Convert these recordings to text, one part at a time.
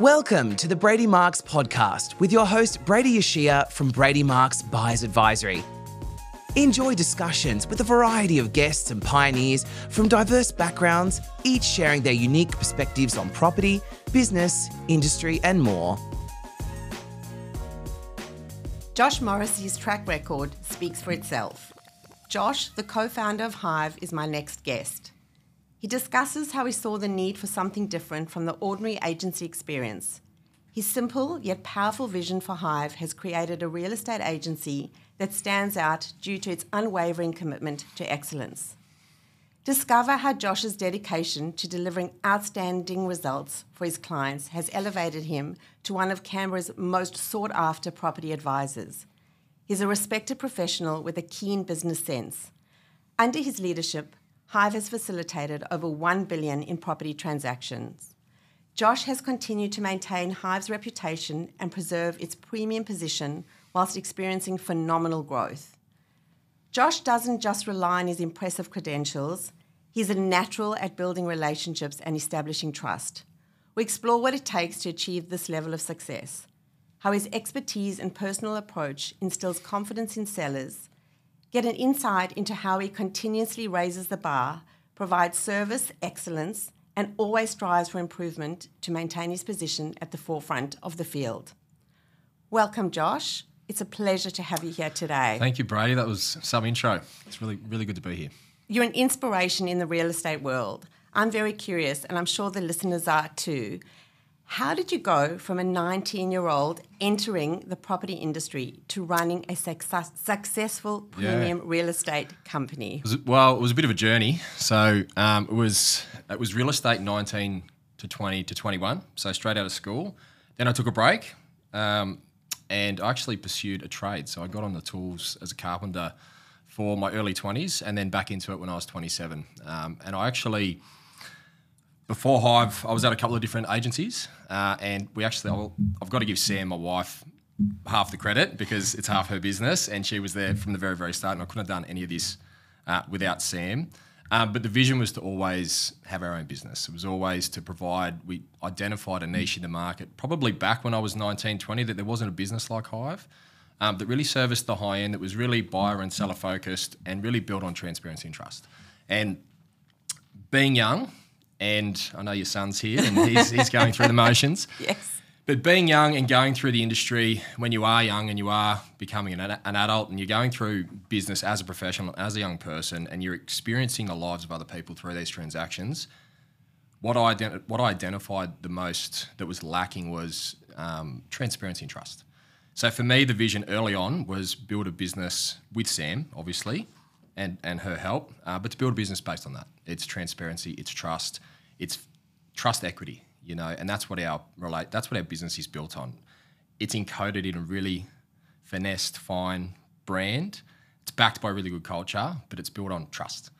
Welcome to the Brady Marks podcast with your host, Brady Yashia from Brady Marks Buyers Advisory. Enjoy discussions with a variety of guests and pioneers from diverse backgrounds, each sharing their unique perspectives on property, business, industry, and more. Josh Morrissey's track record speaks for itself. Josh, the co founder of Hive, is my next guest. He discusses how he saw the need for something different from the ordinary agency experience. His simple yet powerful vision for Hive has created a real estate agency that stands out due to its unwavering commitment to excellence. Discover how Josh's dedication to delivering outstanding results for his clients has elevated him to one of Canberra's most sought after property advisors. He's a respected professional with a keen business sense. Under his leadership, Hive has facilitated over 1 billion in property transactions. Josh has continued to maintain Hive's reputation and preserve its premium position whilst experiencing phenomenal growth. Josh doesn't just rely on his impressive credentials, he's a natural at building relationships and establishing trust. We explore what it takes to achieve this level of success, how his expertise and personal approach instills confidence in sellers, get an insight into how he continuously raises the bar, provides service excellence, and always strives for improvement to maintain his position at the forefront of the field. Welcome, Josh. It's a pleasure to have you here today. Thank you, Brady. That was some intro. It's really, really good to be here. You're an inspiration in the real estate world. I'm very curious, and I'm sure the listeners are too. How did you go from a 19 year old entering the property industry to running a success, successful premium yeah. real estate company? It was, well, it was a bit of a journey. So um, it was it was real estate 19 to 20 to 21, so straight out of school. Then I took a break um, and I actually pursued a trade. So I got on the tools as a carpenter for my early 20s and then back into it when I was 27. Um, and I actually before Hive, I was at a couple of different agencies, uh, and we actually, I'll, I've got to give Sam, my wife, half the credit because it's half her business, and she was there from the very, very start, and I couldn't have done any of this uh, without Sam. Um, but the vision was to always have our own business. It was always to provide, we identified a niche in the market, probably back when I was 19, 20, that there wasn't a business like Hive um, that really serviced the high end, that was really buyer and seller focused, and really built on transparency and trust. And being young, and I know your son's here and he's, he's going through the motions. Yes. But being young and going through the industry when you are young and you are becoming an, an adult and you're going through business as a professional, as a young person, and you're experiencing the lives of other people through these transactions, what I, ident- what I identified the most that was lacking was um, transparency and trust. So for me, the vision early on was build a business with Sam, obviously, and, and her help, uh, but to build a business based on that. It's transparency, it's trust, it's trust equity, you know, and that's what our relate that's what our business is built on. It's encoded in a really finessed, fine brand. It's backed by really good culture, but it's built on trust,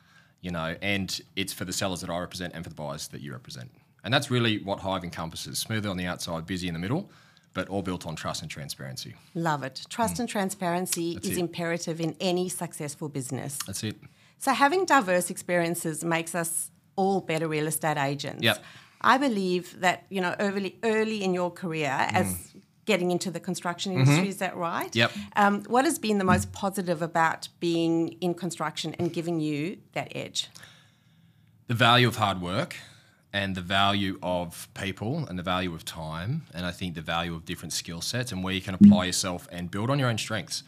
you know, and it's for the sellers that I represent and for the buyers that you represent. And that's really what Hive encompasses smooth on the outside, busy in the middle, but all built on trust and transparency. Love it. Trust mm. and transparency That's is it. imperative in any successful business. That's it. So having diverse experiences makes us all better real estate agents. Yep. I believe that, you know, early early in your career mm. as getting into the construction industry, mm-hmm. is that right? Yep. Um, what has been the most positive about being in construction and giving you that edge? The value of hard work and the value of people and the value of time and I think the value of different skill sets and where you can apply yourself and build on your own strengths.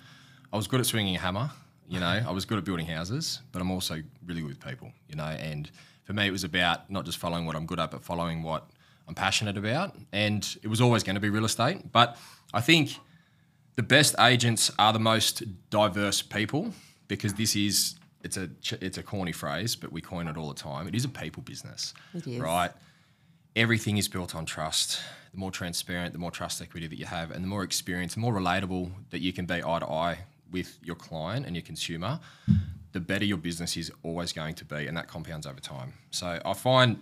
I was good at swinging a hammer, you know, I was good at building houses, but I'm also really good with people, you know, and for me it was about not just following what I'm good at, but following what I'm passionate about. And it was always going to be real estate. But I think the best agents are the most diverse people because this is it's a it's a corny phrase, but we coin it all the time. It is a people business. It is. Right? Everything is built on trust. The more transparent, the more trust equity that you have, and the more experience, the more relatable that you can be eye to eye with your client and your consumer, the better your business is always going to be, and that compounds over time. So I find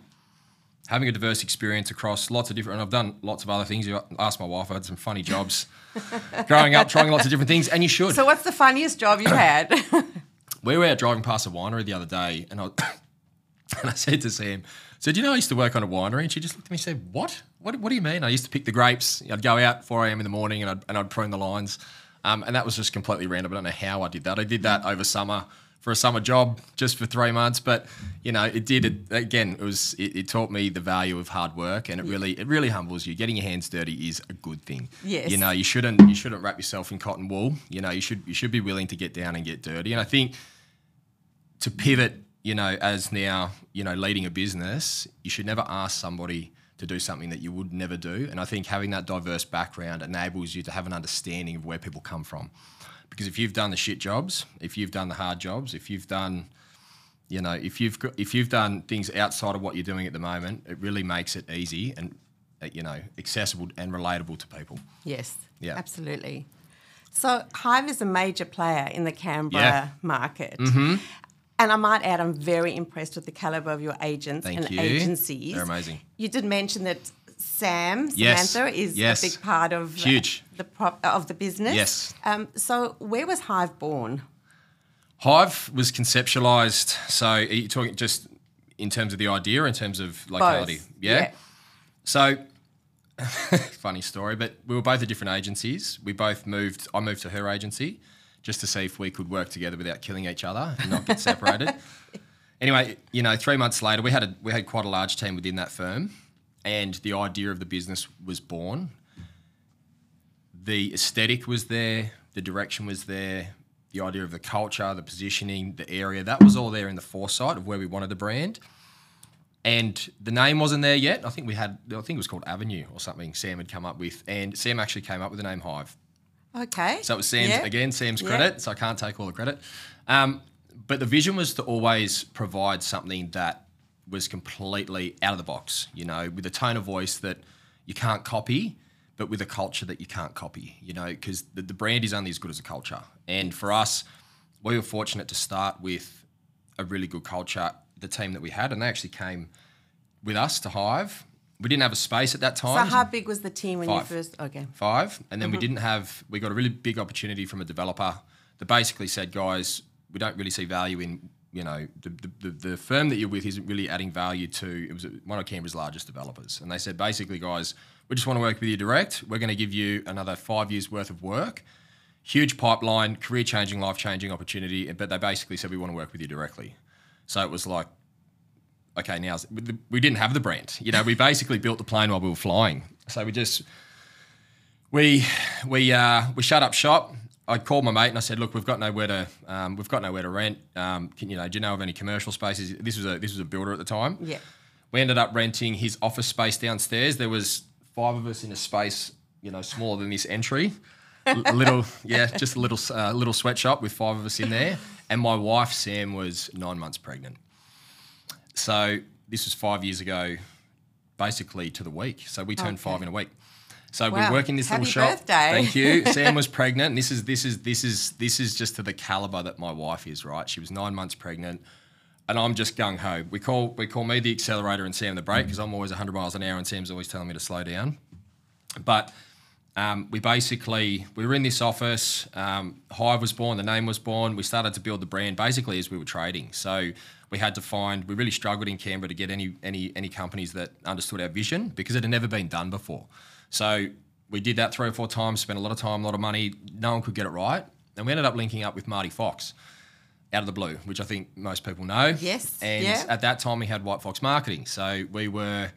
having a diverse experience across lots of different, and I've done lots of other things. You asked my wife, I had some funny jobs growing up, trying lots of different things, and you should. So, what's the funniest job you've had? we were out driving past a winery the other day, and I and I said to Sam, "So do you know I used to work on a winery?" And she just looked at me and said, "What?" what, what do you mean? I used to pick the grapes. I'd go out 4 a.m. in the morning and I'd, and I'd prune the lines. Um, and that was just completely random. I don't know how I did that. I did that over summer for a summer job just for three months. But, you know, it did, it, again, it was, it, it taught me the value of hard work and it really, it really humbles you. Getting your hands dirty is a good thing. Yes. You know, you shouldn't, you shouldn't wrap yourself in cotton wool. You know, you should, you should be willing to get down and get dirty. And I think to pivot, you know, as now, you know, leading a business, you should never ask somebody to do something that you would never do. And I think having that diverse background enables you to have an understanding of where people come from. Because if you've done the shit jobs, if you've done the hard jobs, if you've done, you know, if you've got, if you've done things outside of what you're doing at the moment, it really makes it easy and uh, you know accessible and relatable to people. Yes. Yeah. Absolutely. So Hive is a major player in the Canberra Yeah. market. And I might add, I'm very impressed with the caliber of your agents Thank and you. agencies. They're amazing. You did mention that Sam Yes. Samantha is Yes. a big part of Huge. the prop, of the business. Yes. Um, so where was Hive born? Hive was conceptualized. So are you talking just in terms of the idea, in terms of locality? Both. Yeah. So funny story, but we were both at different agencies. We both moved. I moved to her agency just to see if we could work together without killing each other and not get separated. anyway, you know, three months later, we had a, we had quite a large team within that firm, and the idea of the business was born. The aesthetic was there, the direction was there, the idea of the culture, the positioning, the area, that was all there in the foresight of where we wanted the brand. And the name wasn't there yet. I think we had, I think it was called Avenue or something Sam had come up with. And Sam actually came up with the name Hive. Okay. So it was Sam's, Yeah. again, Sam's Yeah. credit. So I can't take all the credit. Um, but the vision was to always provide something that was completely out of the box, you know, with a tone of voice that you can't copy, but with a culture that you can't copy, you know, because the, the brand is only as good as a culture. And for us, we were fortunate to start with a really good culture, the team that we had, and they actually came with us to Hive. We didn't have a space at that time. so how big was the team when Five. you first? Okay. five, and then we uh-huh. didn't have. We got a really big opportunity from a developer that basically said, "Guys, we don't really see value in you know the the, the, the firm that you're with isn't really adding value to." It was one of Canberra's largest developers, and they said, basically, guys, we just want to work with you direct. We're going to give you another five years worth of work. Huge pipeline, career changing, life changing opportunity, but they basically said we want to work with you directly. So it was like, okay, now we didn't have the brand. You know, we basically built the plane while we were flying. So we just we we uh, we shut up shop. I called my mate and I said, "Look, we've got nowhere to um, we've got nowhere to rent. Um, can, you know, do you know of any commercial spaces?" This was a this was a builder at the time. Yeah. We ended up renting his office space downstairs. There was five of us in a space, you know, smaller than this entry. A a little, yeah, just a little uh, little sweatshop with five of us in there. And my wife Sam was nine months pregnant. So this was five years ago, basically to the week. So we turned five in a week. So Wow. we're working this Happy little shop. birthday. Thank you. Sam was pregnant. And this is this is this is this is just to the caliber that my wife is. Right, she was nine months pregnant, and I'm just gung ho. We call we call me the accelerator and Sam the brake because I'm always 100 miles an hour and Sam's always telling me to slow down. But um, we basically we were in this office. Um, Hive was born. The name was born. We started to build the brand basically as we were trading. So we had to find. We really struggled in Canberra to get any any any companies that understood our vision because it had never been done before. So we did that three or four times. Spent a lot of time, a lot of money. No one could get it right, and we ended up linking up with Marty Fox out of the blue, which I think most people know. Yes, And yeah. at that time, we had White Fox Marketing. So we were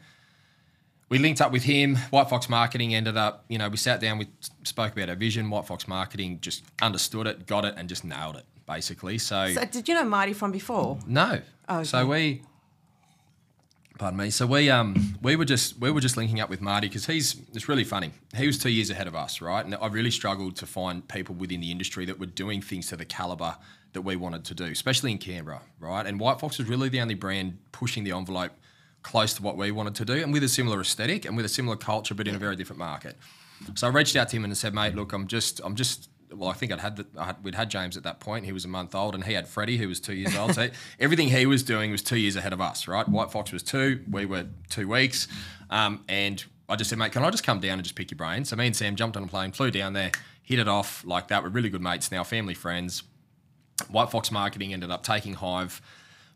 we linked up with him. White Fox Marketing ended up, you know, we sat down, we spoke about our vision. White Fox Marketing just understood it, got it, and just nailed it, basically. So, So did you know Marty from before? no. Oh, So we, pardon me. So we um we were just we were just linking up with Marty because he's it's really funny. He was two years ahead of us, right? And I really struggled to find people within the industry that were doing things to the caliber that we wanted to do, especially in Canberra, right? And White Fox was really the only brand pushing the envelope close to what we wanted to do, and with a similar aesthetic and with a similar culture, but in a very different market. So I reached out to him and said, "Mate, look, I'm just I'm just." Well, I think I'd had, the, I had we'd had James at that point. He was a month old, and he had Freddie, who was two years old. So everything he was doing was two years ahead of us, right? White Fox was two, we were two weeks, um, and I just said, mate, can I just come down and just pick your brain? So me and Sam jumped on a plane, flew down there, hit it off like that. We're really good mates now, family friends. White Fox Marketing ended up taking Hive,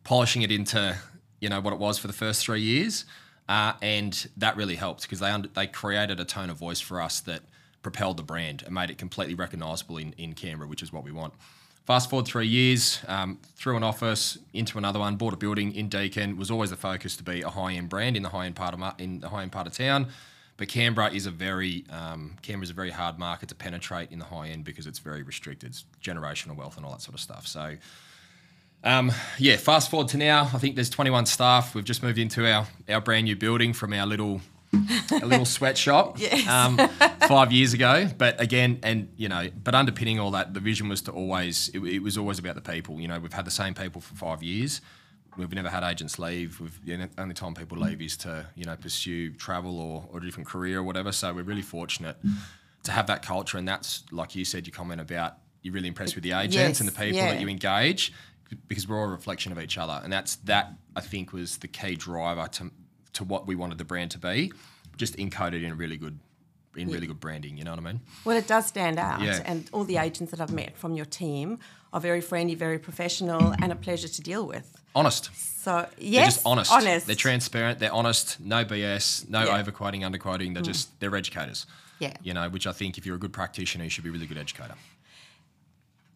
polishing it into you know what it was for the first three years. uh, and that really helped because they under, they created a tone of voice for us that propelled the brand and made it completely recognisable in, in Canberra, which is what we want. Fast forward three years, um, through an office into another one, bought a building in Deakin. Was always the focus to be a high end brand in the high end part of in the high end part of town. But Canberra is a very um, Canberra is a very hard market to penetrate in the high end because it's very restricted, it's generational wealth and all that sort of stuff. So. Um, yeah, fast forward to now. I think there's 21 staff. We've just moved into our, our brand new building from our little a little sweatshop yes. um, five years ago. But again, and you know, but underpinning all that, the vision was to always it, it, was always about the people. You know, we've had the same people for five years. We've never had agents leave. We've you know, only time people leave is to you know pursue travel or, or a different career or whatever. So we're really fortunate to have that culture, and that's like you said, your comment about you're really impressed with the agents yes, and the people yeah. that you engage because we're all a reflection of each other, and that's that I think was the key driver to to what we wanted the brand to be, just encoded in really good in really good branding. You know what I mean? Well, it does stand out, Yeah. and all the agents that I've met from your team are very friendly, very professional, and a pleasure to deal with. Honest. So yes, They're just honest. honest. They're transparent. They're honest. No BS. No Yeah. overquoting, underquoting. They're mm. just they're educators. Yeah. You know, which I think if you're a good practitioner, you should be a really good educator.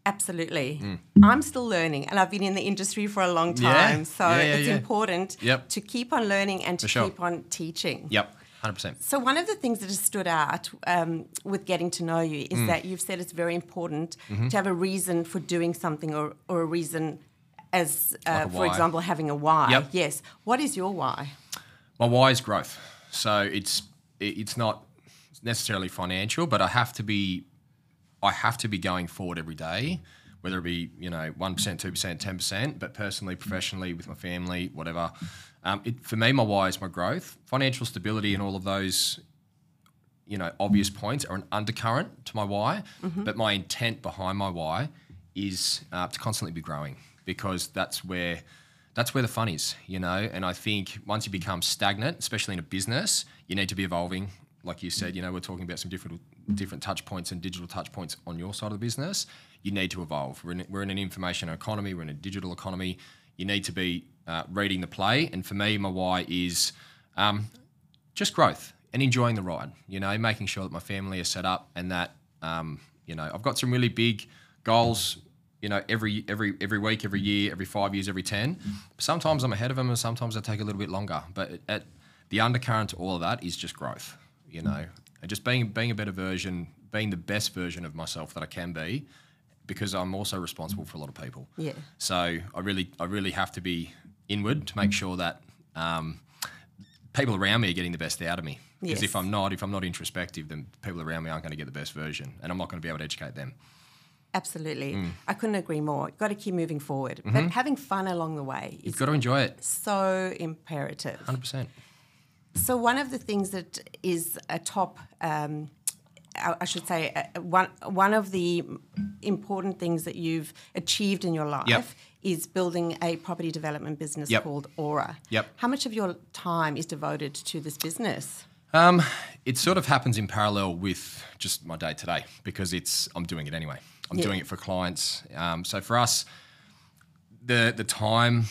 Absolutely. Mm. I'm still learning and I've been in the industry for a long Yeah. time. So Yeah, yeah, it's yeah. important Yep. to keep on learning and to sure. keep on teaching. Yep. Hundred percent. So one of the things that has stood out um, with getting to know you is Mm. that you've said it's very important Mm-hmm. to have a reason for doing something or, or a reason as, uh, Like a for example, having a why. Yep. Yes. What is your why? My why is growth. So it's it's not necessarily financial, but I have to be I have to be going forward every day, whether it be you know one percent, two percent, ten percent, but personally, professionally, with my family, whatever. Um, it, for me, my why is my growth, financial stability, and all of those you know obvious points are an undercurrent to my why, but my intent behind my why is uh, to constantly be growing because that's where that's where the fun is, you know. And I think once you become stagnant, especially in a business, you need to be evolving. Like you said, you know, we're talking about some different different touch points and digital touch points on your side of the business. You need to evolve. We're in, we're in an information economy. We're in a digital economy. You need to be uh, reading the play. And for me, my why is um, just growth and enjoying the ride. You know, making sure that my family is set up and that um, you know I've got some really big goals. You know, every every every week, every year, every five years, every ten. Sometimes I'm ahead of them, and sometimes i take a little bit longer. But at the undercurrent to all of that is just growth. You know, just being being a better version, being the best version of myself that I can be, because I'm also responsible for a lot of people. Yeah. So I really, I really have to be inward to make sure that um, people around me are getting the best out of me. Because Yes. if I'm not, if I'm not introspective, then people around me aren't going to get the best version, and I'm not going to be able to educate them. Absolutely. Mm. I couldn't agree more. You've got to keep moving forward. Mm-hmm. But having fun along the way is You've got to enjoy it, so imperative. hundred percent. So one of the things that is a top, um, I I should say, uh, one one of the important things that you've achieved in your life Yep. is building a property development business Yep. called Aura. Yep. How much of your time is devoted to this business? Um, it sort of happens in parallel with just my day today because it's I'm doing it anyway. I'm Yeah. doing it for clients. Um, so for us, the the time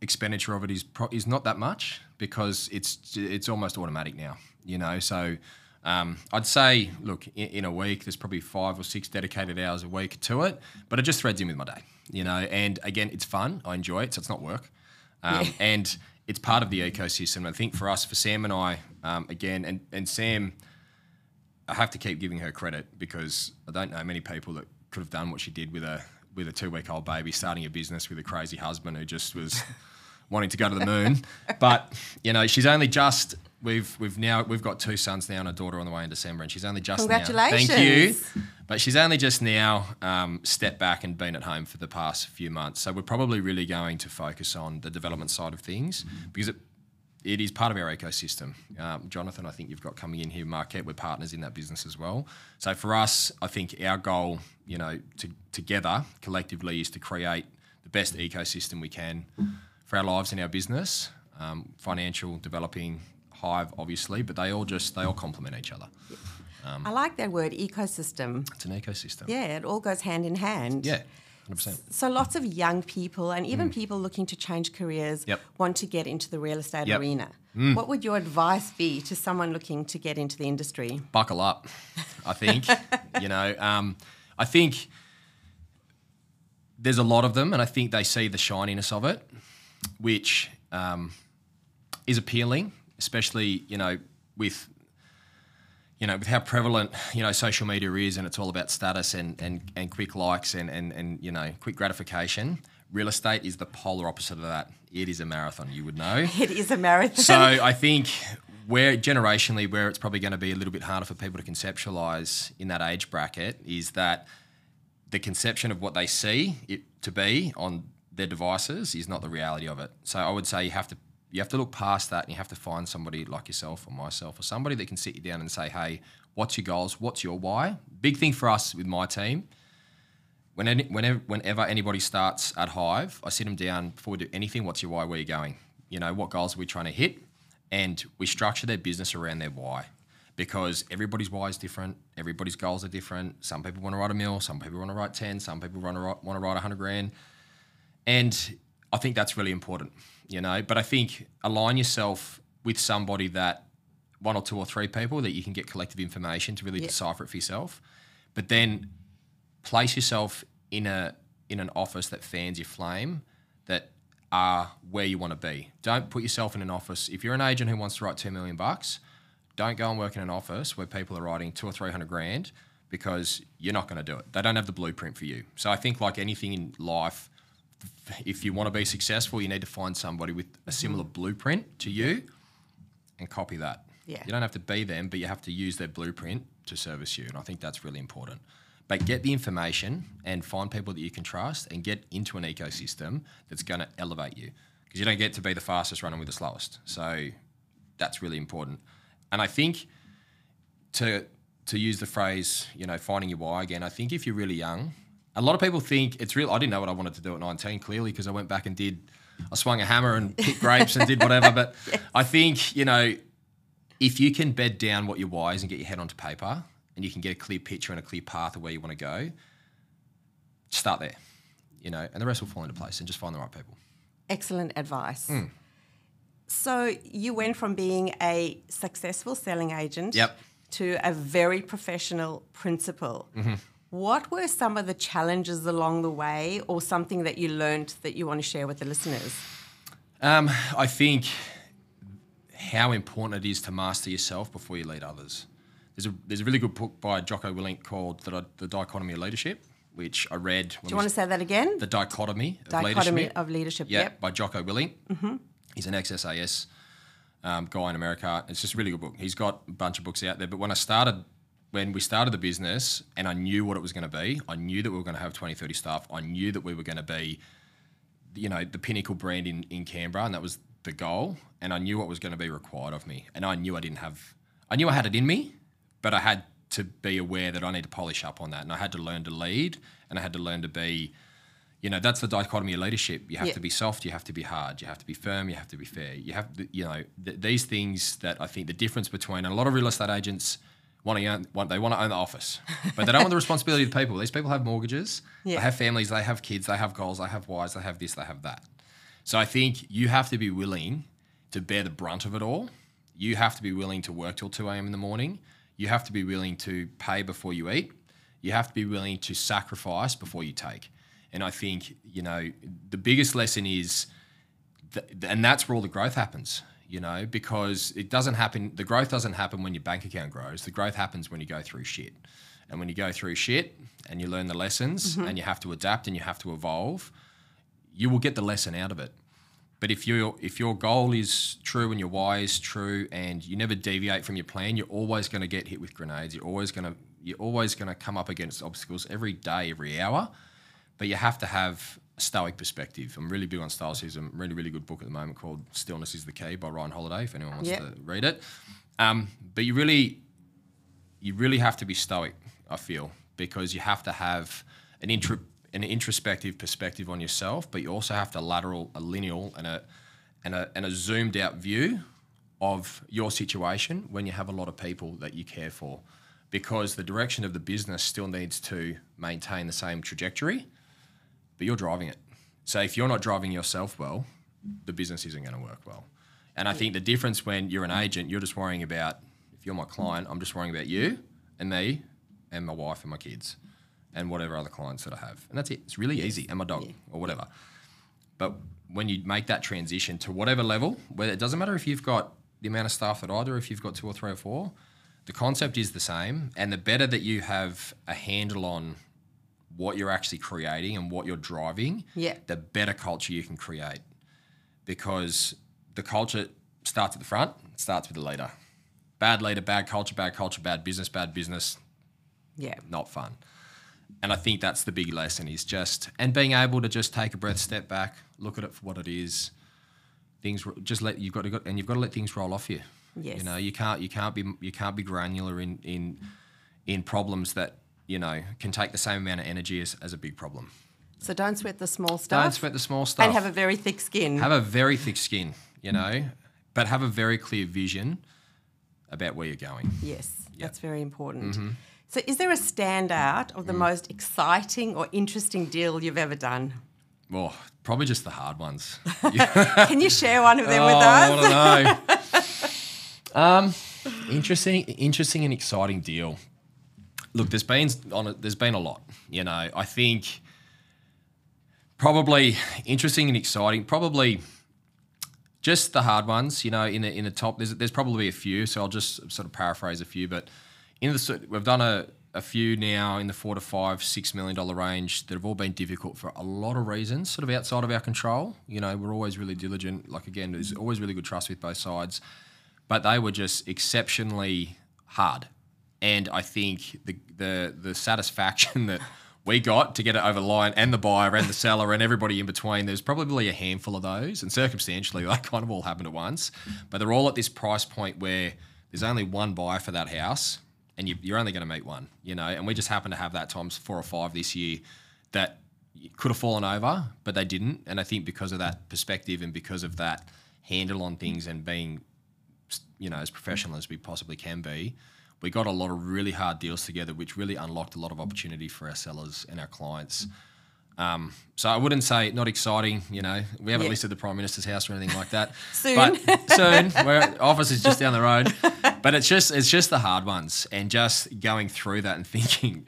expenditure of it is pro- is not that much because it's it's almost automatic now. You know, so um, I'd say, look, in, in a week there's probably five or six dedicated hours a week to it, but it just threads in with my day. You know, and again, it's fun. I enjoy it, so it's not work, um, and it's part of the ecosystem. I think for us, for Sam and I, um, again, and and Sam. I have to keep giving her credit because I don't know many people that could have done what she did with a with a two week old baby, starting a business with a crazy husband who just was wanting to go to the moon. But you know, she's only just we've we've now we've got two sons now and a daughter on the way in December, and she's only just now. Thank you. But she's only just now um, stepped back and been at home for the past few months. So we're probably really going to focus on the development side of things because it it is part of our ecosystem. Um, Jonathan, I think you've got coming in here, Marquette, we're partners in that business as well. So for us, I think our goal, you know, to, together collectively is to create the best ecosystem we can for our lives and our business, um, financial, developing, Hive, obviously, but they all just they all complement each other. I like that word, ecosystem. It's an ecosystem. Yeah, it all goes hand in hand. Yeah, hundred percent. So lots of young people and even people looking to change careers Mm. Yep. want to get into the real estate Yep. arena. What would your advice be to someone looking to get into the industry? buckle up. I think you know. Um, I think there's a lot of them, and I think they see the shininess of it, which um, is appealing, especially you know with you know with how prevalent you know social media is, and it's all about status and and, and quick likes and, and and you know quick gratification. Real estate is the polar opposite of that. It is a marathon, you would know. It is a marathon. So I think where generationally where it's probably going to be a little bit harder for people to conceptualize in that age bracket is that the conception of what they see it to be on their devices is not the reality of it. So I would say you have to you have to look past that and you have to find somebody like yourself or myself or somebody that can sit you down and say, "Hey, what's your goals? What's your why?" Big thing for us with my team. When any, whenever, whenever anybody starts at Hive, I sit them down before we do anything. What's your why? Where are you going? You know, what goals are we trying to hit? And we structure their business around their why because everybody's why is different. Everybody's goals are different. Some people want to write a mill. Some people want to write 10. Some people want to write, want to write 100 grand. And I think that's really important, you know. But I think align yourself with somebody that one or two or three people that you can get collective information to really Yeah. decipher it for yourself. But then place yourself in a in an office that fans your flame that are where you want to be. Don't put yourself in an office. If you're an agent who wants to write two million bucks, don't go and work in an office where people are writing two or three hundred grand because you're not going to do it. They don't have the blueprint for you. So I think like anything in life, if you want to be successful, you need to find somebody with a mm-hmm. similar blueprint to you and copy that. Yeah. You don't have to be them, but you have to use their blueprint to service you. And I think that's really important. But get the information and find people that you can trust and get into an ecosystem that's going to elevate you. Because you don't get to be the fastest running with the slowest. So that's really important. And I think to to use the phrase, you know, finding your why again, I think if you're really young, a lot of people think it's real. I didn't know what I wanted to do at 19, clearly, because I went back and did, I swung a hammer and picked grapes and did whatever. But I think, you know, if you can bed down what your why is and get your head onto paper and you can get a clear picture and a clear path of where you want to go, start there, you know, and the rest will fall into place and just find the right people. Excellent advice. Hmm. So you went from being a successful selling agent Yep. to a very professional principal. Mm-hmm. What were some of the challenges along the way, or something that you learned that you want to share with the listeners? Um, I think how important it is to master yourself before you lead others. There's a there's a really good book by Jocko Willink called The, the Dichotomy of Leadership, which I read. When Do you want to say that again? the dichotomy of Dichotomy leadership? of leadership. Yeah, Yep. by Jocko Willink. Mm-hmm. He's an ex-SAS um, guy in America. It's just a really good book. He's got a bunch of books out there. But when I started, when we started the business and I knew what it was going to be, I knew that we were going to have 20, 30 staff. I knew that we were going to be, you know, the pinnacle brand in, in Canberra. And that was the goal. And I knew what was going to be required of me. And I knew I didn't have, I knew I had it in me, but I had to be aware that I need to polish up on that. And I had to learn to lead and I had to learn to be, you know, that's the dichotomy of leadership. You have Yeah. to be soft, you have to be hard, you have to be firm, you have to be fair. You have, to, you know, th- these things that I think the difference between and a lot of real estate agents want to own, want, they want to own the office, but they don't want the responsibility of the people. These people have mortgages, Yeah. they have families, they have kids, they have goals, they have wives, they have this, they have that. So I think you have to be willing to bear the brunt of it all. You have to be willing to work till 2 a.m. in the morning. You have to be willing to pay before you eat. You have to be willing to sacrifice before you take. And I think, you know, the biggest lesson is, th- and that's where all the growth happens, you know, because it doesn't happen, the growth doesn't happen when your bank account grows. The growth happens when you go through shit. And when you go through shit and you learn the lessons mm-hmm. and you have to adapt and you have to evolve, you will get the lesson out of it. But if your if your goal is true and your why is true and you never deviate from your plan, you're always going to get hit with grenades. You're always going to you're always going to come up against obstacles every day, every hour. But you have to have a stoic perspective. I'm really big on stoicism. A really good book at the moment called "Stillness Is the Key" by Ryan Holiday. If anyone wants Yep. to read it, um, but you really you really have to be stoic. I feel because you have to have an intro, an introspective perspective on yourself, but you also have to lateral, a lineal, and a and a and a zoomed out view of your situation when you have a lot of people that you care for, because the direction of the business still needs to maintain the same trajectory, but you're driving it. So if you're not driving yourself well, the business isn't going to work well. And I think the difference when you're an agent, you're just worrying about if you're my client, I'm just worrying about you and me and my wife and my kids and whatever other clients that I have. And that's it. It's really easy. And my dog or whatever. But when you make that transition to whatever level, where it doesn't matter if you've got the amount of staff that I do, if you've got two or three or four, the concept is the same. And the better that you have a handle on what you're actually creating and what you're driving, Yeah. the better culture you can create. Because the culture starts at the front, it starts with the leader. Bad leader, bad culture, bad culture, bad business, bad business, Yeah. not fun. And I think that's the big lesson is just and being able to just take a breath, step back, look at it for what it is. Things just let you've got to go, and you've got to let things roll off you. Yes. You know, you can't you can't be you can't be granular in in in problems that you know can take the same amount of energy as, as a big problem. So don't sweat the small stuff. Don't sweat the small stuff. And have a very thick skin. have a very thick skin, you know, but have a very clear vision about where you're going. Yes, that's very important. Mm-hmm. So, is there a standout of the Mm. most exciting or interesting deal you've ever done? Well, probably just the hard ones. Can you share one of them with Oh, us? I don't know. um, interesting, interesting and exciting deal. Look, there's been on there's been a lot. You know, I think probably interesting and exciting. Probably just the hard ones. You know, in the in the top, there's there's probably a few. So I'll just sort of paraphrase a few. But in the we've done a a few now in the four to five, six million dollar range that have all been difficult for a lot of reasons, sort of outside of our control. You know, we're always really diligent. Like again, there's always really good trust with both sides, but they were just exceptionally hard. And I think the the the satisfaction that we got to get it over the line, and the buyer and the seller and everybody in between, there's probably a handful of those, and circumstantially, they kind of all happened at once. But they're all at this price point where there's only one buyer for that house, and you, you're only going to meet one, you know. And we just happen to have that times four or five this year that could have fallen over, but they didn't. And I think because of that perspective and because of that handle on things and being, you know, as professional as we possibly can be, we got a lot of really hard deals together, which really unlocked a lot of opportunity for our sellers and our clients. Um, so I wouldn't say not exciting. You know, we haven't Yeah. listed the prime minister's house or anything like that. Soon. but soon. Our office is just down the road. But it's just it's just the hard ones, and just going through that and thinking,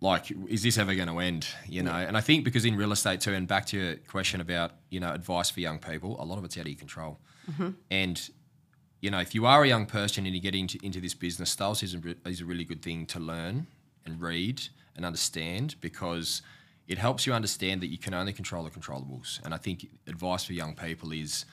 like, is this ever going to end? You know, and I think because in real estate too, and back to your question about you know advice for young people, a lot of it's out of your control, and you know, if you are a young person and you get into, into this business, styles is a, is a really good thing to learn and read and understand because it helps you understand that you can only control the controllables. And I think advice for young people is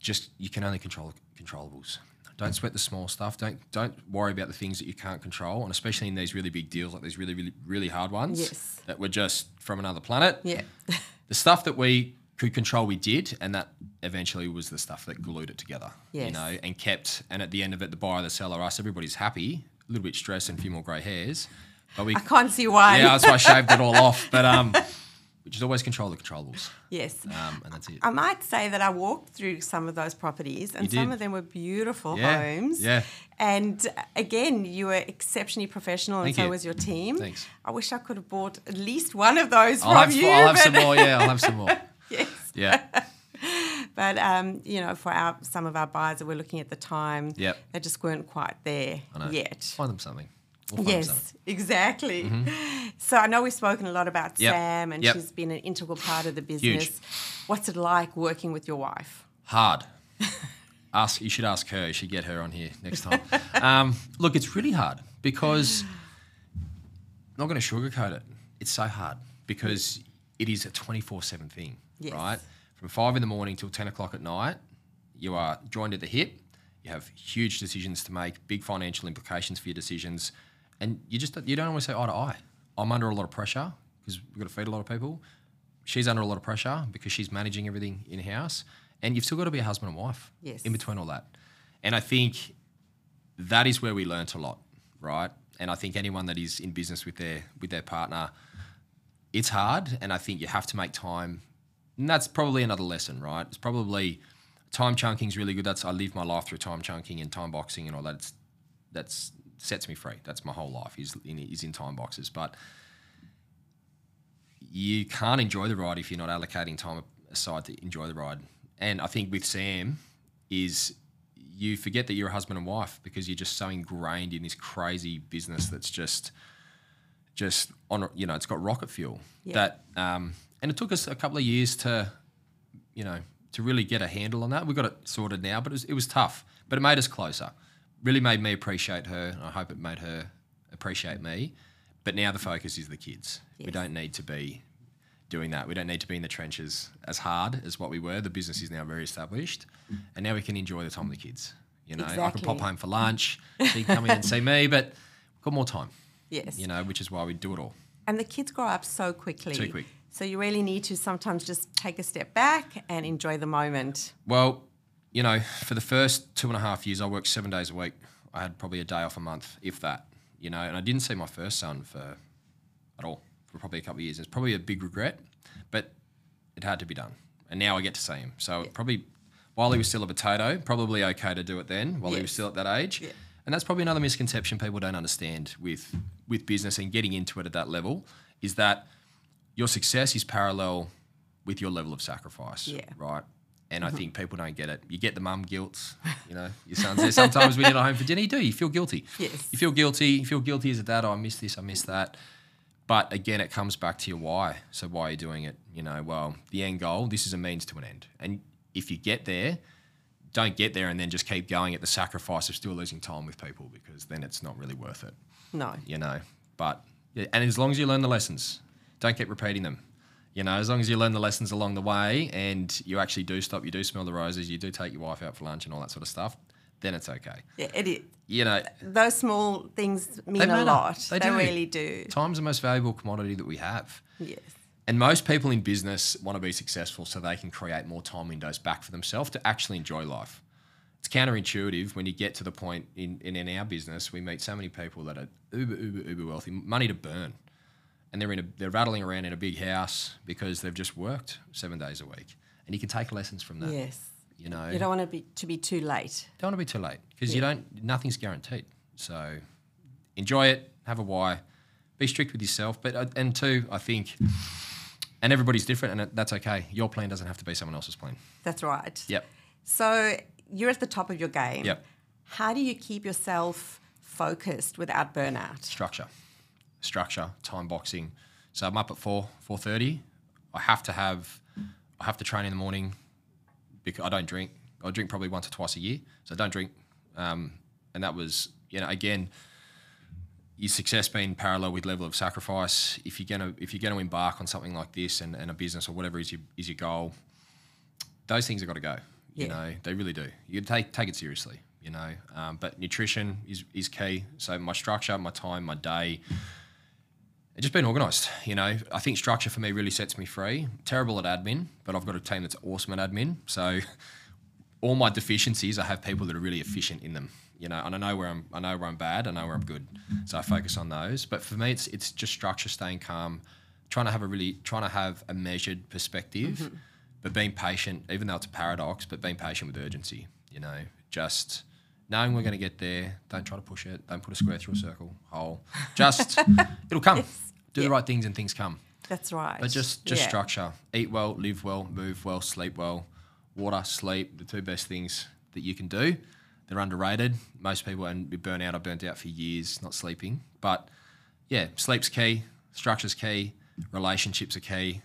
just you can only control the controllables. Don't sweat the small stuff. Don't don't worry about the things that you can't control, and especially in these really big deals like these really really really hard ones Yes. that were just from another planet Yeah. the stuff that we could control, we did, and that eventually was the stuff that glued it together. Yes. You know, and kept. And at the end of it, the buyer, the seller, us, everybody's happy. A little bit stressed and a few more grey hairs, but we. I can't see why. Yeah, that's why I shaved it all off. But um, we just always control the controllables, yes. um, and that's it. I might say that I walked through some of those properties, and some of them were beautiful Yeah, homes. yeah. And uh, again, you were exceptionally professional, and so you. was your team. Thanks. I wish I could have bought at least one of those I'll from have, you. I'll have some more. Yeah, I'll have some more. Yes. Yeah, But um, you know, for our some of our buyers that we're looking at the time, Yep. they just weren't quite there yet. Find them something. We'll find them something. Yes, exactly. So I know we've spoken a lot about Yep. Sam, and Yep. she's been an integral part of the business. What's it like working with your wife? hard. ask you should ask her. You should get her on here next time. um, look, it's really hard because I'm not going to sugarcoat it. It's so hard because it is a 24 seven thing, Yes. right? From five in the morning till 10 o'clock at night, you are joined at the hip. You have huge decisions to make, big financial implications for your decisions, and you just you don't always say eye to eye. I'm under a lot of pressure because we've got to feed a lot of people she's under a lot of pressure because she's managing everything in house, and you've still got to be a husband and wife. Yes. In between all that, and I think that is where we learnt a lot, right? And I think anyone that is in business with their with their partner, it's hard, and I think you have to make time. And that's probably another lesson, right? It's probably time chunking is really good. That's I live my life through time chunking and time boxing and all that. It's, that's sets me free. That's my whole life is in is in time boxes, but you can't enjoy the ride if you're not allocating time aside to enjoy the ride. and I think with Sam is you forget that you're a husband and wife because you're just so ingrained in this crazy business that's just just on you know it's got rocket fuel Yeah. that um, and it took us a couple of years to you know to really get a handle on that. We got it sorted now but it was, it was tough but it made us closer. Really made me appreciate her and i hope it made her appreciate me. But now the focus is the kids. We don't need to be doing that. We don't need to be in the trenches as hard as what we were. The business is now very established and now we can enjoy the time with the kids. You know i can pop home for lunch. She can come in and see me but we've got more time Yes. you know which is why we do it all. And the kids grow up so quickly. Too quick. So you really need to sometimes just take a step back and enjoy the moment. Well, you know, for the first two and a half years, I worked seven days a week. I had probably a day off a month, if that. You know, and I didn't see my first son for at all for probably a couple of years. It's probably a big regret, but it had to be done. And now I get to see him. So probably while he was still a potato, probably okay to do it then while he was still at that age. Yeah. And that's probably another misconception people don't understand with with business and getting into it at that level is that your success is parallel with your level of sacrifice. Yeah. Mm-hmm. Right. And I think people don't get it. You get the mum guilt, you know, your son's there. Sometimes when you're not home for dinner, you do. You feel guilty. Yes. You feel guilty. You feel guilty as a dad. Oh, I miss this. I miss that. But again, it comes back to your why. So why are you doing it? You know, well, the end goal. This is a means to an end. And if you get there, don't get there and then just keep going at the sacrifice of still losing time with people because then it's not really worth it No. you know. But and as long as you learn the lessons, don't keep repeating them. You know, as long as you learn the lessons along the way and you actually do stop, you do smell the roses, you do take your wife out for lunch and all that sort of stuff, then it's okay. Yeah, it is. You know, Those small things mean a lot. They They, do. really do. time's the most valuable commodity that we have. Yes. And most people in business want to be successful so they can create more time windows back for themselves to actually enjoy life. It's counterintuitive when you get to the point in, in, in our business, we meet so many people that are uber, uber, uber wealthy, money to burn. And they're in a, they're rattling around in a big house because they've just worked seven days a week. And you can take lessons from that. Yes. You know, You don't want to be to be too late. don't want to be too late because you don't. Nothing's guaranteed. So enjoy it. Have a why. Be strict with yourself. But uh, and two, I think, and everybody's different, and that's okay. Your plan doesn't have to be someone else's plan. That's right. Yep. So you're at the top of your game. Yep. How do you keep yourself focused without burnout? Structure, structure, time boxing. So I'm up at four, four thirty. I have to have, I have to train in the morning because I don't drink. I drink probably once or twice a year, so I don't drink. Um, and that was, you know, again, your success being parallel with level of sacrifice. If you're gonna if you're gonna embark on something like this and, and a business or whatever is your is your goal, those things have got to go. You Yeah. know, they really do. You take take it seriously. You know, um, but nutrition is is key. So my structure, my time, my day. It's just been organised, you know. I think structure for me really sets me free. Terrible at admin, but I've got a team that's awesome at admin. So all my deficiencies, I have people that are really efficient in them. You know, and I know where I'm. I know where I'm bad. I know where I'm good. So I focus on those. But for me, it's it's just structure, staying calm, trying to have a really trying to have a measured perspective, mm-hmm. but being patient. Even though it's a paradox, but being patient with urgency. You know, just knowing we're going to get there. Don't try to push it. Don't put a square through a circle hole. Just it'll come. Do the right things and things come. That's right. But just just Yeah. structure. Eat well, live well, move well, sleep well. Water, sleep, the two best things that you can do. They're underrated. Most people and burn out. I burnt out for years not sleeping. But yeah, sleep's key, structure's key, relationships are key.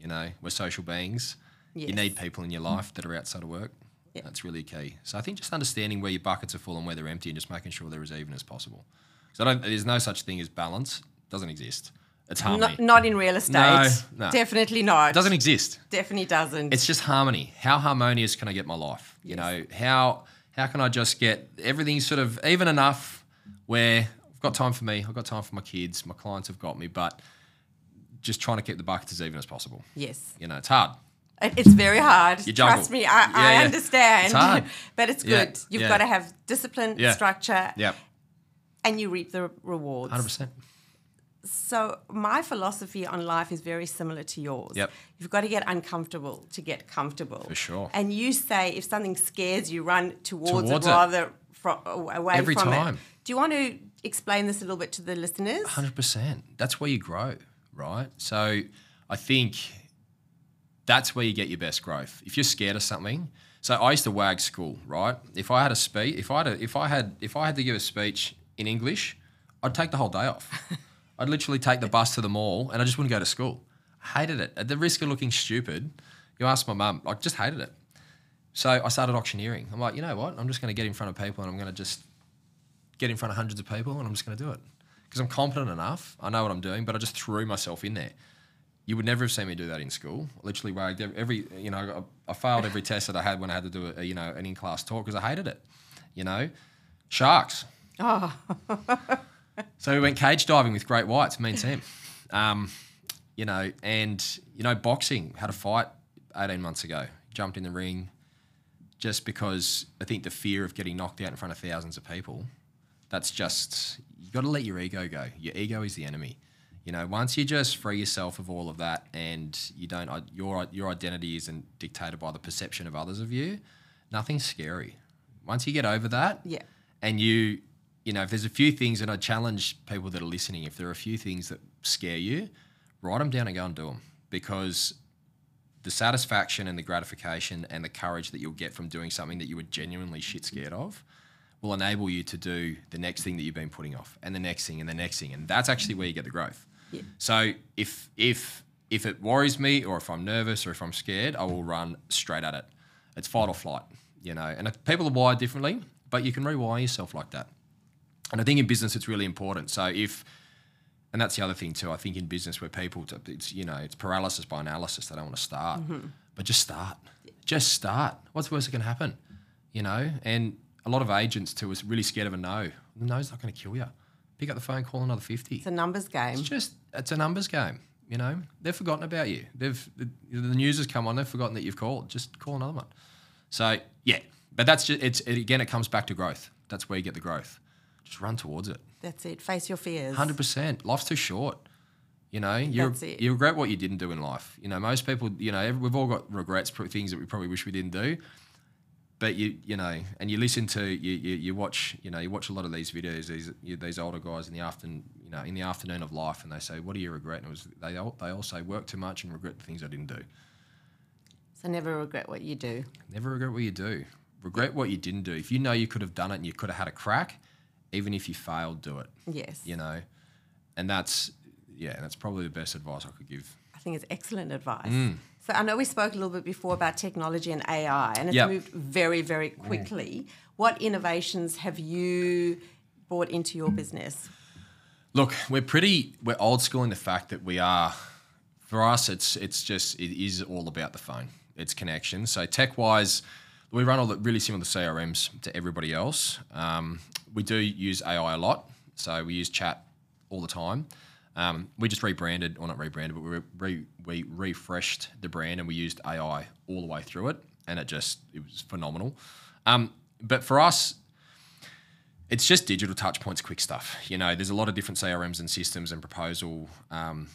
You know, we're social beings. You need people in your life that are outside of work. Yeah. That's really key. So I think just understanding where your buckets are full and where they're empty and just making sure they're as even as possible. So I don't, there's no such thing as balance. It doesn't exist. It's harmony. Not, not in real estate. No, no. Definitely not. It doesn't exist. Definitely doesn't. It's just harmony. How harmonious can I get my life? You know, how how can I just get everything sort of even enough where I've got time for me, I've got time for my kids, my clients have got me, but just trying to keep the buckets as even as possible. yes. You know, it's hard. It- It's very hard. You juggle. Trust me, I, Yeah, I yeah. understand. It's hard. but it's Yeah, good. You've yeah. got to have discipline, structure, and you reap the rewards. hundred percent. So my philosophy on life is very similar to yours. Yep. You've got to get uncomfortable to get comfortable. For sure. And you say if something scares you, run towards, Towards it rather fro- away Every from time. it. Do you want to explain this a little bit to the listeners? Hundred percent. That's where you grow, right? So, I think that's where you get your best growth. If you're scared of something, so I used to wag school, right? If I had a speech, if I had, a, if I had, if I had to give a speech in English, I'd take the whole day off. I'd literally take the bus to the mall, and I just wouldn't go to school. I hated it. At the risk of looking stupid, you ask my mum, I just hated it. So I started auctioneering. I'm like, you know what? I'm just going to get in front of people, and I'm going to just get in front of hundreds of people, and I'm just going to do it because I'm confident enough. I know what I'm doing, but I just threw myself in there. You would never have seen me do that in school. Literally where every, every you know, I, I failed every test that I had when I had to do a, you know, an in-class talk because I hated it. You know, sharks. Oh, So we went cage diving with great whites, me and Sam. Um, you know, and you know, boxing had a fight 18 months ago. Jumped in the ring just because I think the fear of getting knocked out in front of thousands of people. That's just you got to let your ego go. Your ego is the enemy. You know, once you just free yourself of all of that, and you don't uh, your your identity isn't dictated by the perception of others of you. Nothing's scary. Once you get over that, Yeah. and you you know if there's a few things and i challenge people that are listening if there are a few things that scare you write them down and go and do them because the satisfaction and the gratification and the courage that you'll get from doing something that you were genuinely shit scared of will enable you to do the next thing that you've been putting off and the next thing and the next thing and that's actually where you get the growth Yeah. so if if if it worries me or if i'm nervous or if i'm scared i will run straight at it it's fight or flight you know and people are wired differently but you can rewire yourself like that and I think in business it's really important. So if, and that's the other thing too. I think in business where people, it's you know, it's paralysis by analysis. They don't want to start, mm-hmm. but just start. Just start. What's the worst that can happen? You know, and a lot of agents too is really scared of a no. The no's not going to kill you. Pick up the phone, call another fifty. it's a numbers game. It's just it's a numbers game. You know, they've forgotten about you. They've the, the news has come on. They've forgotten that you've called. Just call another one. So yeah, but that's just it's it, again. It comes back to growth. That's where you get the growth. Just run towards it. That's it. Face your fears. Hundred percent. Life's too short. You know, you you regret what you didn't do in life. You know, most people. You know, we've all got regrets things that we probably wish we didn't do. But you you know, and you listen to you you, you watch you know you watch a lot of these videos these you, these older guys in the afternoon you know in the afternoon of life and they say what do you regret and it was they all they all say work too much and regret the things I didn't do. So never regret what you do. Never regret what you do. Regret what you didn't do. If you know you could have done it and you could have had a crack, even if you failed, do it. Yes. You know, and that's yeah, that's probably the best advice I could give. I think it's excellent advice. Mm. So I know we spoke a little bit before about technology and AI, and it's Yep. moved very, very quickly. What innovations have you brought into your business? Look, we're pretty we're old school in the fact that we are for us it's it's just it is all about the phone. It's connection. So tech wise, we run all the really similar CRMs to everybody else. Um, we do use AI a lot. So we use chat all the time. Um, we just rebranded, or not rebranded, but we, re, we refreshed the brand and we used AI all the way through it, and it just it was phenomenal. Um, but for us, it's just digital touch points, quick stuff. You know, there's a lot of different CRMs and systems and proposal um,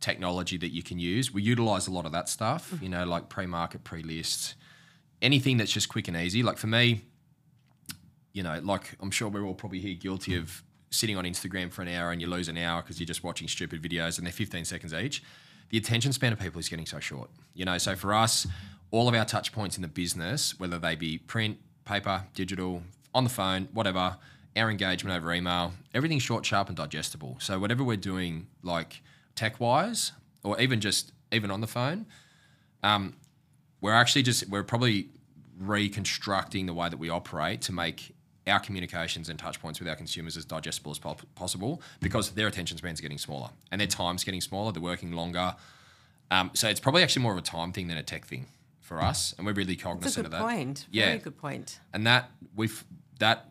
technology that you can use. We utilize a lot of that stuff, you know, like pre market, pre list, anything that's just quick and easy. Like for me, you know, like I'm sure we're all probably here guilty of sitting on Instagram for an hour and you lose an hour because you're just watching stupid videos and they're 15 seconds each. The attention span of people is getting so short. You know, so for us, all of our touch points in the business, whether they be print, paper, digital, on the phone, whatever, our engagement over email, everything's short, sharp, and digestible. So whatever we're doing, like tech wise, or even just even on the phone, um, we're actually just we're probably reconstructing the way that we operate to make our communications and touch points with our consumers as digestible as po- possible because their attention spans are getting smaller and their time's getting smaller. They're working longer. Um, so it's probably actually more of a time thing than a tech thing for us, and we're really That's a cognizant good of that. point. Yeah, Very good point. and that we've that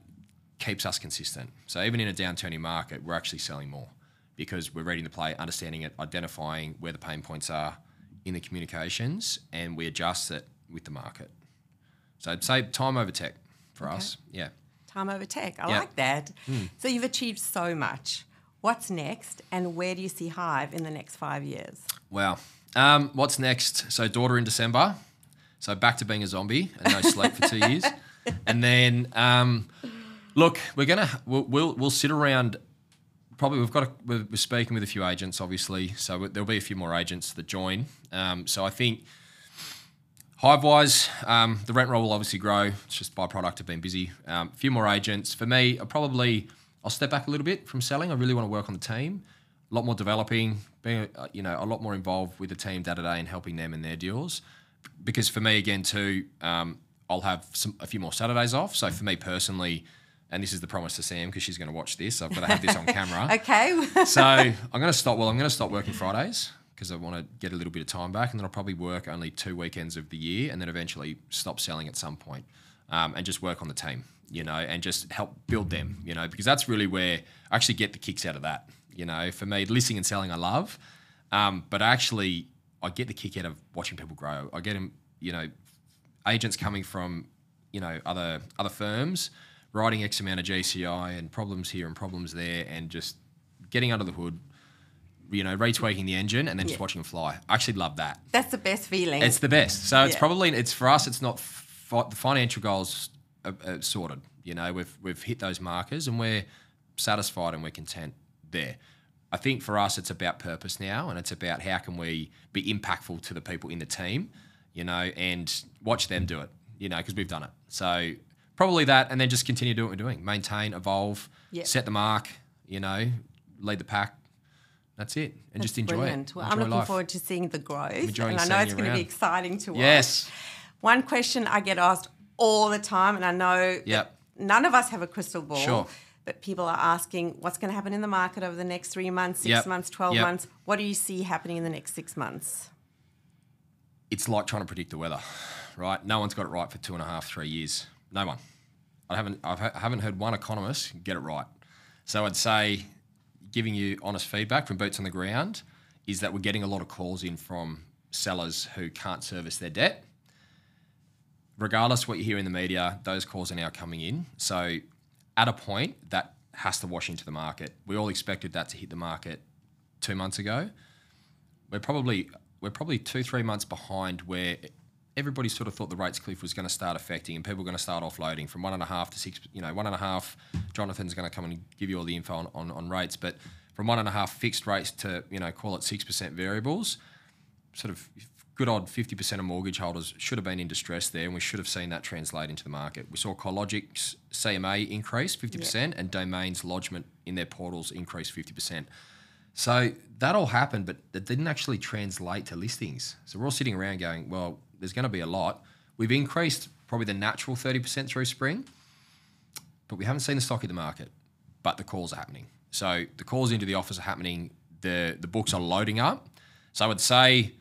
keeps us consistent. So even in a downturning market, we're actually selling more because we're reading the play, understanding it, identifying where the pain points are in the communications, and we adjust it with the market. So I'd say time over tech for us. Yeah. Time over tech. I Yeah. Like that. So you've achieved so much. What's next, and where do you see Hive in the next five years? Wow. Um, what's next? So daughter in December. So back to being a zombie and no sleep for two years. And then um, look, we're gonna we'll, we'll we'll sit around probably we've got a, we're, we're speaking with a few agents, obviously, so there'll be a few more agents that join. Um, so I think hive wise, um, the rent roll will obviously grow. It's just byproduct of being busy. Um, a few more agents for me. I probably I'll step back a little bit from selling. I really want to work on the team, a lot more developing, being uh, you know a lot more involved with the team day to day and helping them in their deals. Because for me again too, um, I'll have some a few more Saturdays off. So for me personally and this is the promise to Sam because she's going to watch this. I've got to have this on camera. okay. so I'm going to stop. Well, I'm going to stop working Fridays because I want to get a little bit of time back, and then I'll probably work only two weekends of the year, and then eventually stop selling at some point, um, and just work on the team, you know, and just help build them, you know, because that's really where I actually get the kicks out of that. You know, for me, listing and selling I love, um, but actually I get the kick out of watching people grow. I get them, you know, agents coming from, you know, other other firms writing X amount of GCI and problems here and problems there, and just getting under the hood, you know, retweaking the engine and then yeah. just watching them fly. I actually love that. That's the best feeling. It's the best. So it's probably it's for us. It's not fi- the financial goals are, are sorted. You know, we've we've hit those markers and we're satisfied and we're content there. I think for us, it's about purpose now, and it's about how can we be impactful to the people in the team, you know, and watch them do it, you know, because we've done it. So probably that, and then just continue doing what we're doing, maintain, evolve, yep. set the mark, you know, lead the pack. That's it, and That's just enjoy brilliant. it. Well, enjoy I'm looking life. forward to seeing the growth, and I know it's going to be exciting to watch. Yes. One question I get asked all the time, and I know yep. none of us have a crystal ball. Sure. But people are asking what's going to happen in the market over the next three months, six yep. months, 12 yep. months. What do you see happening in the next six months? It's like trying to predict the weather, right? No one's got it right for two and a half, three years. No one. I haven't I've, I haven't heard one economist get it right. So I'd say, giving you honest feedback from boots on the ground, is that we're getting a lot of calls in from sellers who can't service their debt. Regardless of what you hear in the media, those calls are now coming in. So at a point that has to wash into the market. We all expected that to hit the market two months ago. We're probably we're probably two three months behind where everybody sort of thought the rates cliff was going to start affecting and people were going to start offloading from one and a half to six, you know, one and a half. Jonathan's going to come and give you all the info on, on, on rates, but from one and a half fixed rates to, you know, call it 6% variables, sort of good odd 50% of mortgage holders should have been in distress there and we should have seen that translate into the market. We saw CoreLogic's CMA increase 50% yep. and Domain's lodgement in their portals increase 50%. So that all happened, but it didn't actually translate to listings. So we're all sitting around going, well, there's going to be a lot. We've increased probably the natural 30% through spring, but we haven't seen the stock in the market. But the calls are happening. So the calls into the office are happening. The the books are loading up. So I would say,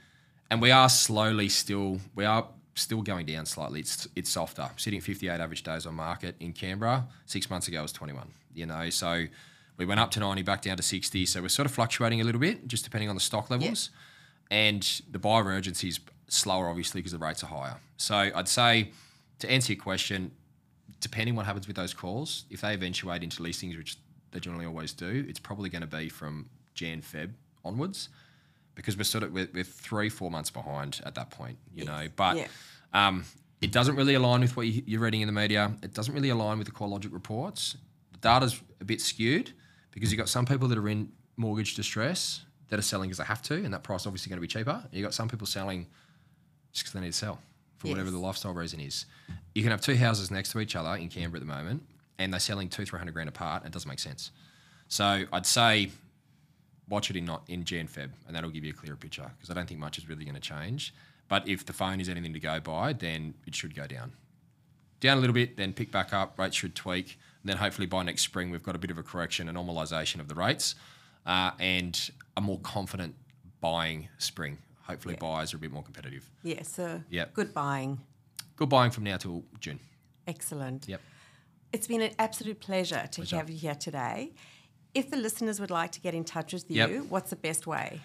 and we are slowly still we are still going down slightly. It's it's softer. Sitting at 58 average days on market in Canberra. Six months ago was 21. You know, so we went up to 90, back down to 60. So we're sort of fluctuating a little bit, just depending on the stock levels. And the buyer urgency is slower, obviously, because the rates are higher. So I'd say to answer your question, depending what happens with those calls, if they eventuate into listings, which they generally always do, it's probably going to be from Jan Feb onwards, because we're sort of we're, we're three four months behind at that point, you know. But yeah. um, it doesn't really align with what you're reading in the media. It doesn't really align with the CoreLogic reports. The data's a bit skewed because you've got some people that are in mortgage distress that are selling because they have to, and that price is obviously going to be cheaper. You've got some people selling just because they need to sell for yes. whatever the lifestyle reason is. You can have two houses next to each other in Canberra at the moment, and they're selling two, three hundred grand apart. And it doesn't make sense. So I'd say watch it in not in Jan Feb, and that'll give you a clearer picture because I don't think much is really going to change. But if the phone is anything to go by, then it should go down. Down a little bit, then pick back up. Rates should tweak, and then hopefully by next spring we've got a bit of a correction, a normalisation of the rates, uh, and a more confident buying spring hopefully yeah. buyers are a bit more competitive. Yeah, so yep. good buying. Good buying from now till June. Excellent. Yep. It's been an absolute pleasure to pleasure. have you here today. If the listeners would like to get in touch with you, yep. what's the best way?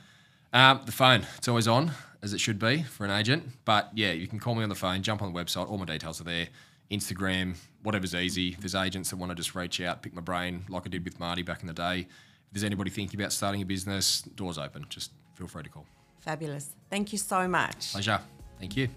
Um, the phone. It's always on, as it should be for an agent. But yeah, you can call me on the phone, jump on the website, all my details are there. Instagram, whatever's easy. If there's agents that want to just reach out, pick my brain, like I did with Marty back in the day. If there's anybody thinking about starting a business, doors open. Just feel free to call. Fabulous. Thank you so much. Pleasure. Thank you.